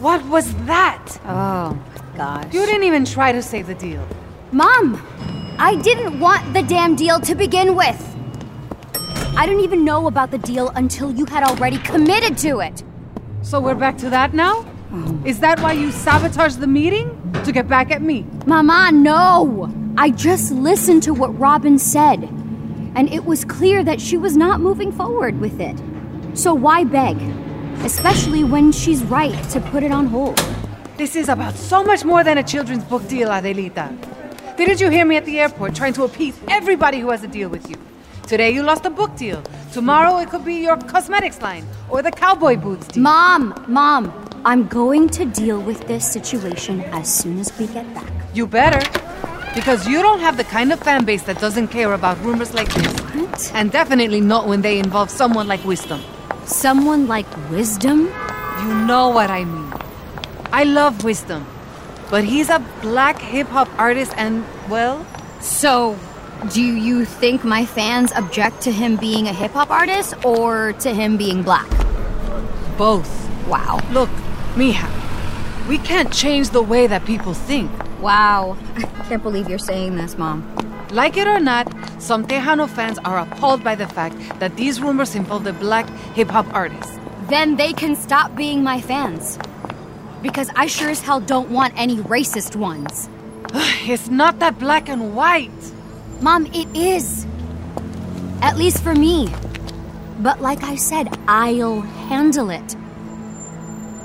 What was that? Oh, gosh. You didn't even try to save the deal. Mom! I didn't want the damn deal to begin with! I didn't even know about the deal until you had already committed to it! So we're back to that now? Oh. Is that why you sabotaged the meeting? To get back at me? Mama, no! I just listened to what Robin said, and it was clear that she was not moving forward with it. So why beg? Especially when she's right to put it on hold. This is about so much more than a children's book deal, Adelita. Didn't you hear me at the airport trying to appease everybody who has a deal with you? Today you lost a book deal. Tomorrow it could be your cosmetics line or the cowboy boots deal. Mom, Mom, I'm going to deal with this situation as soon as we get back. You better. Because you don't have the kind of fan base that doesn't care about rumors like this. What? And definitely not when they involve someone like Wisdom. Someone like Wisdom? You know what I mean. I love Wisdom. But he's a black hip hop artist and, well, So, do you think my fans object to him being a hip hop artist or to him being black? both. Wow. Look, Mija, we can't change the way that people think. Wow. I can't believe you're saying this, Mom. Like it or not, some Tejano fans are appalled by the fact that these rumors involve the black hip hop artist. Then they can stop being my fans. Because I sure as hell don't want any racist ones. It's not that black and white. Mom, it is. At least for me. But like I said, I'll handle it.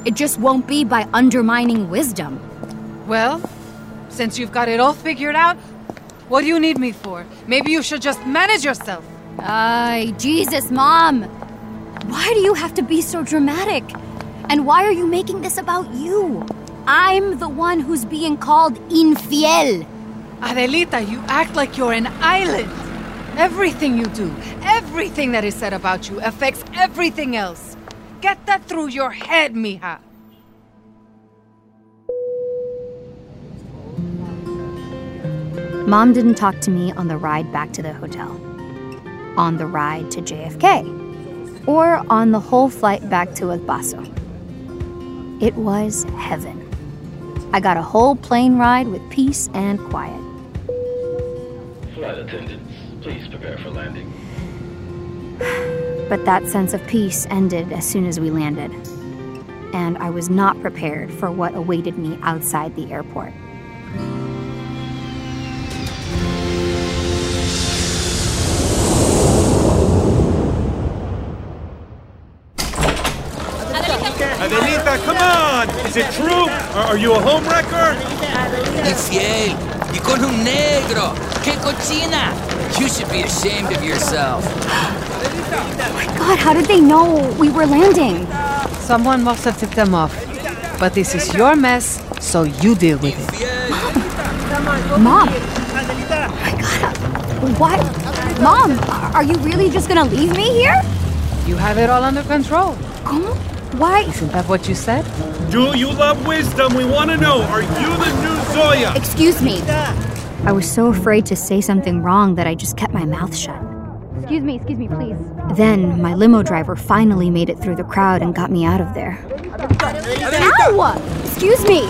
It just won't be by undermining wisdom. Well, since you've got it all figured out, what do you need me for? Maybe you should just manage yourself. Ay, Jesus, Mom. Why do you have to be so dramatic? And why are you making this about you? I'm the one who's being called infiel. Adelita, you act like you're an island. Everything you do, everything that is said about you affects everything else. Get that through your head, mija. Mom didn't talk to me on the ride back to the hotel, on the ride to JFK, or on the whole flight back to El Paso. It was heaven. I got a whole plane ride with peace and quiet. Flight attendants, please prepare for landing. But that sense of peace ended as soon as we landed. And I was not prepared for what awaited me outside the airport. Is it true? Are, are you a homewrecker? Infiel, y con un negro. ¡Qué cochina! You should be ashamed of yourself. My god, how did they know we were landing? Someone must have tipped them off. But this is your mess, so you deal with it. Mom! Oh my God. What? Mom, are you really just gonna leave me here? You have it all under control. ¿Cómo? Why? Isn't that what you said? Do you love wisdom? We want to know. Are you the new Zoya? Excuse me. I was so afraid to say something wrong that I just kept my mouth shut. Excuse me, excuse me, please. Then my limo driver finally made it through the crowd and got me out of there. Ow! Excuse me!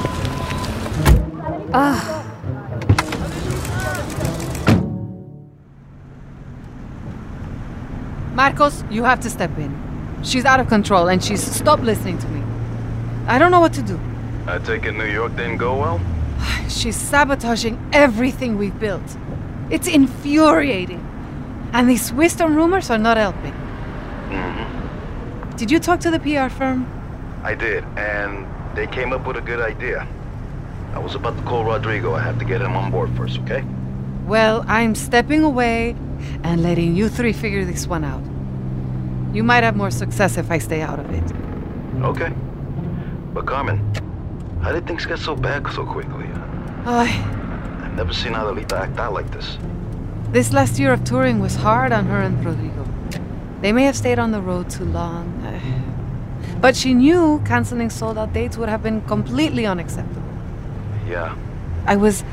Ugh. Marcos, you have to step in. She's out of control and she's stopped listening to me. I don't know what to do. I take it New York didn't go well? She's sabotaging everything we've built. It's infuriating. And these wisdom rumors are not helping. Mm-hmm. Did you talk to the PR firm? I did, and they came up with a good idea. I was about to call Rodrigo. I have to get him on board first, okay? Well, I'm stepping away and letting you three figure this one out. You might have more success if I stay out of it. Okay. But Carmen, how did things get so bad so quickly? I... I've never seen Adelita act out like this. This last year of touring was hard on her and Rodrigo. They may have stayed on the road too long. But she knew canceling sold out dates would have been completely unacceptable. Yeah. I was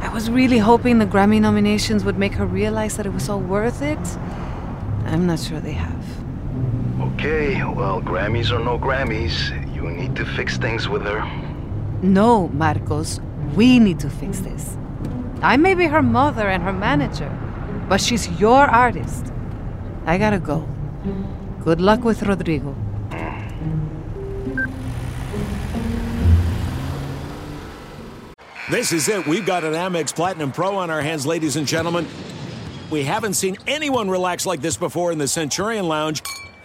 I was really hoping the Grammy nominations would make her realize that it was all worth it. I'm not sure they have. Okay, well, Grammys or no Grammys, you need to fix things with her. No, Marcos, we need to fix this. I may be her mother and her manager, but she's your artist. I gotta go. Good luck with Rodrigo. This is it. We've got an Amex Platinum Pro on our hands, ladies and gentlemen. We haven't seen anyone relax like this before in the Centurion Lounge.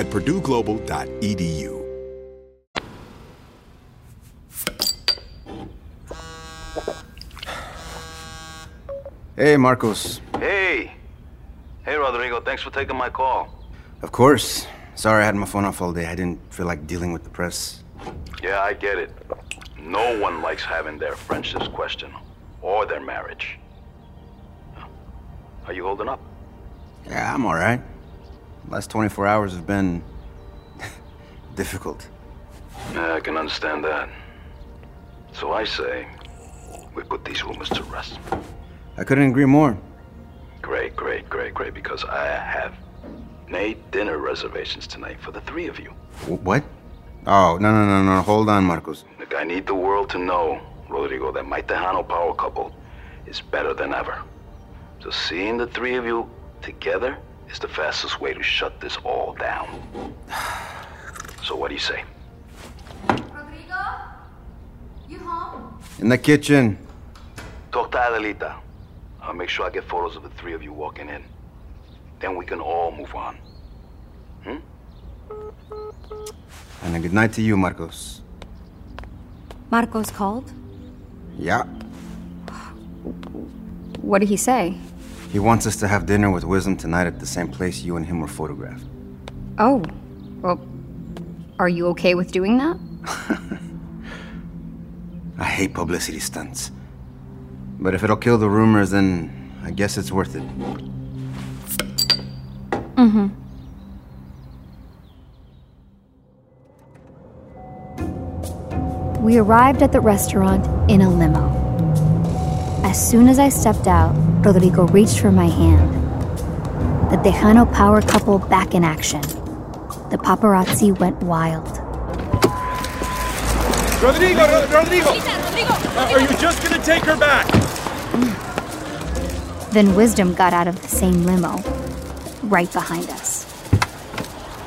at purdueglobal.edu. Hey, Marcos. Hey! Hey, Rodrigo, thanks for taking my call. Of course. Sorry I had my phone off all day. I didn't feel like dealing with the press. Yeah, I get it. No one likes having their friendships questioned, or their marriage. Are you holding up? Yeah, I'm alright. Last 24 hours have been difficult. Yeah, I can understand that. So I say, we put these rumors to rest. I couldn't agree more. Great, great, great, great, because I have made dinner reservations tonight for the three of you. Wh- What? Oh, no, no, no, no. Hold on, Marcos. Look, I need the world to know, Rodrigo, that my Tejano power couple is better than ever. So seeing the three of you together is the fastest way to shut this all down. So what do you say? Rodrigo? You home? In the kitchen. Talk to Adelita. I'll make sure I get photos of the three of you walking in. Then we can all move on. Hmm? And a good night to you, Marcos. Marcos called? Yeah. What did he say? He wants us to have dinner with Wisdom tonight at the same place you and him were photographed. Oh, well, are you okay with doing that? I hate publicity stunts. But if it'll kill the rumors, then I guess it's worth it. Mm-hmm. We arrived at the restaurant in a limo. As soon as I stepped out, Rodrigo reached for my hand. The Tejano power couple back in action. The paparazzi went wild. Rodrigo, Ro- Rodrigo! Uh, are you just gonna take her back? Then Wisdom got out of the same limo, right behind us.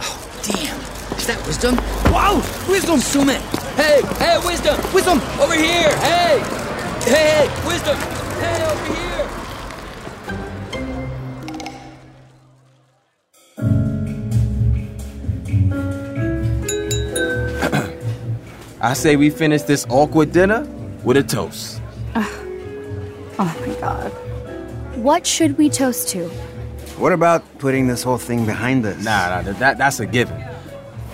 Oh, damn. Is that wisdom? Wow! Wisdom! Zoom in. Hey, hey, wisdom! Wisdom! Over here! Hey! Hey, hey, wisdom! Hey, over here! I say we finish this awkward dinner with a toast. Oh my god. What should we toast to? What about putting this whole thing behind us? Nah, nah, that, that's a given.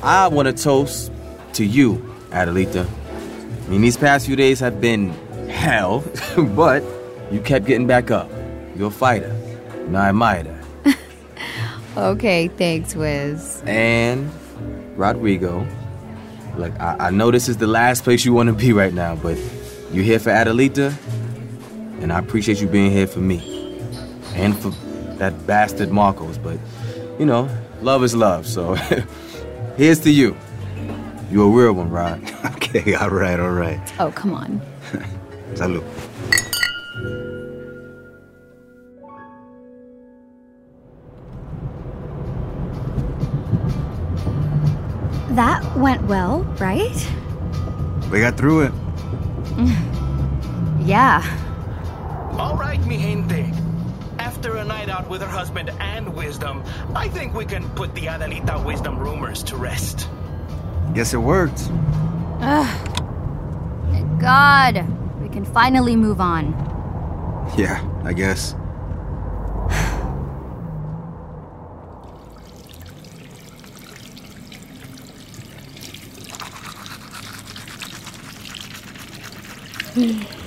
I want to toast to you, Adelita. I mean, these past few days have been hell, but you kept getting back up. You're a fighter, and I admire that. Okay, thanks, Wiz. And Rodrigo, look, I, I know this is the last place you want to be right now, but you're here for Adelita, and I appreciate you being here for me. And for that bastard Marcos, but, you know, love is love, so here's to you. You're a real one, Rod. okay, all right, all right. Oh, come on. Salud. That went well, right? We got through it. Yeah. All right, mi gente. After a night out with her husband and Wisdom, I think we can put the Adelita Wisdom rumors to rest. Guess it worked. Ugh. Thank God. We can finally move on. Yeah, I guess. I'm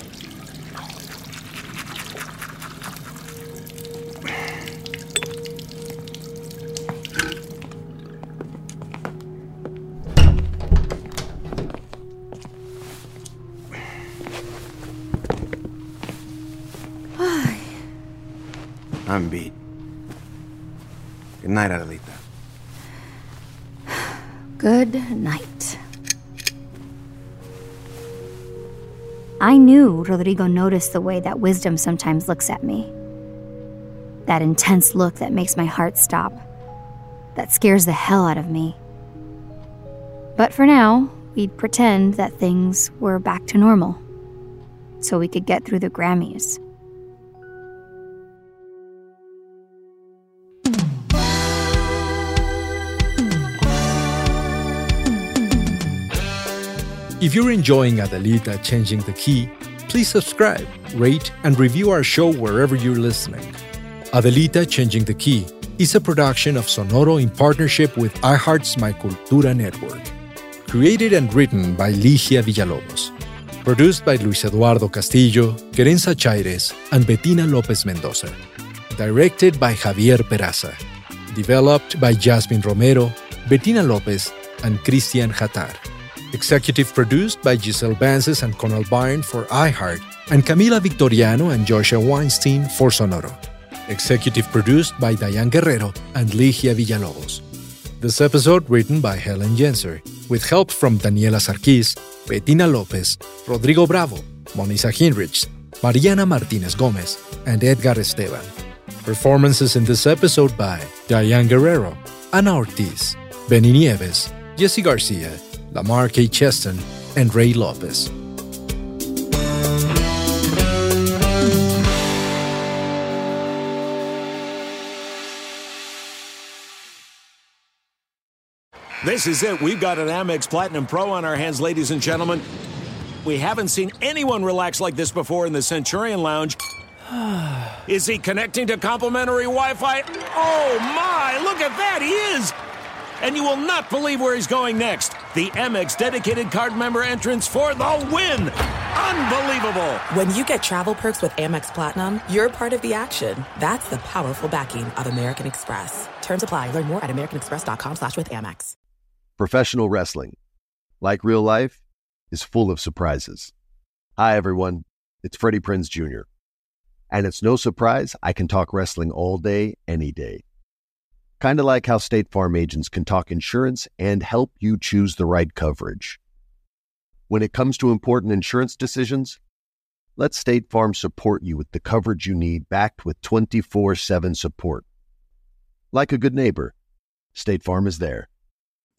I knew Rodrigo noticed the way that wisdom sometimes looks at me. That intense look that makes my heart stop. That scares the hell out of me. But for now, we'd pretend that things were back to normal. So we could get through the Grammys. If you're enjoying Adelita Changing the Key, please subscribe, rate, and review our show wherever you're listening. Adelita Changing the Key is a production of Sonoro in partnership with iHeart's My Cultura network. Created and written by Ligia Villalobos. Produced by Luis Eduardo Castillo, Querenza Chaires, and Bettina Lopez Mendoza. Directed by Javier Peraza. Developed by Jasmine Romero, Bettina Lopez, and Christian Hatar. Executive produced by Giselle Bances and Conal Byrne for iHeart, and Camila Victoriano and Joshua Weinstein for Sonoro. Executive produced by Diane Guerrero and Ligia Villalobos. This episode written by Helen Jenser, with help from Daniela Sarkis, Bettina Lopez, Rodrigo Bravo, Monisa Hinrichs, Mariana Martinez Gomez, and Edgar Esteban. Performances in this episode by Diane Guerrero, Ana Ortiz, Benny Nieves, Jesse Garcia, Lamar K. Cheston, and Ray Lopez. This is it. We've got an Amex Platinum Pro on our hands, ladies and gentlemen. We haven't seen anyone relax like this before in the Centurion Lounge. Is he connecting to complimentary Wi Fi? Oh my, look at that, he is! And you will not believe where he's going next. The Amex dedicated card member entrance for the win! Unbelievable! When you get travel perks with Amex Platinum, you're part of the action. That's the powerful backing of American Express. Terms apply. Learn more at americanexpress.com slash with Amex. Professional wrestling, like real life, is full of surprises. Hi, everyone. It's Freddie Prinze Jr. And it's no surprise I can talk wrestling all day, any day. Kind of like how State Farm agents can talk insurance and help you choose the right coverage. When it comes to important insurance decisions, let State Farm support you with the coverage you need backed with 24 7 support. Like a good neighbor, State Farm is there.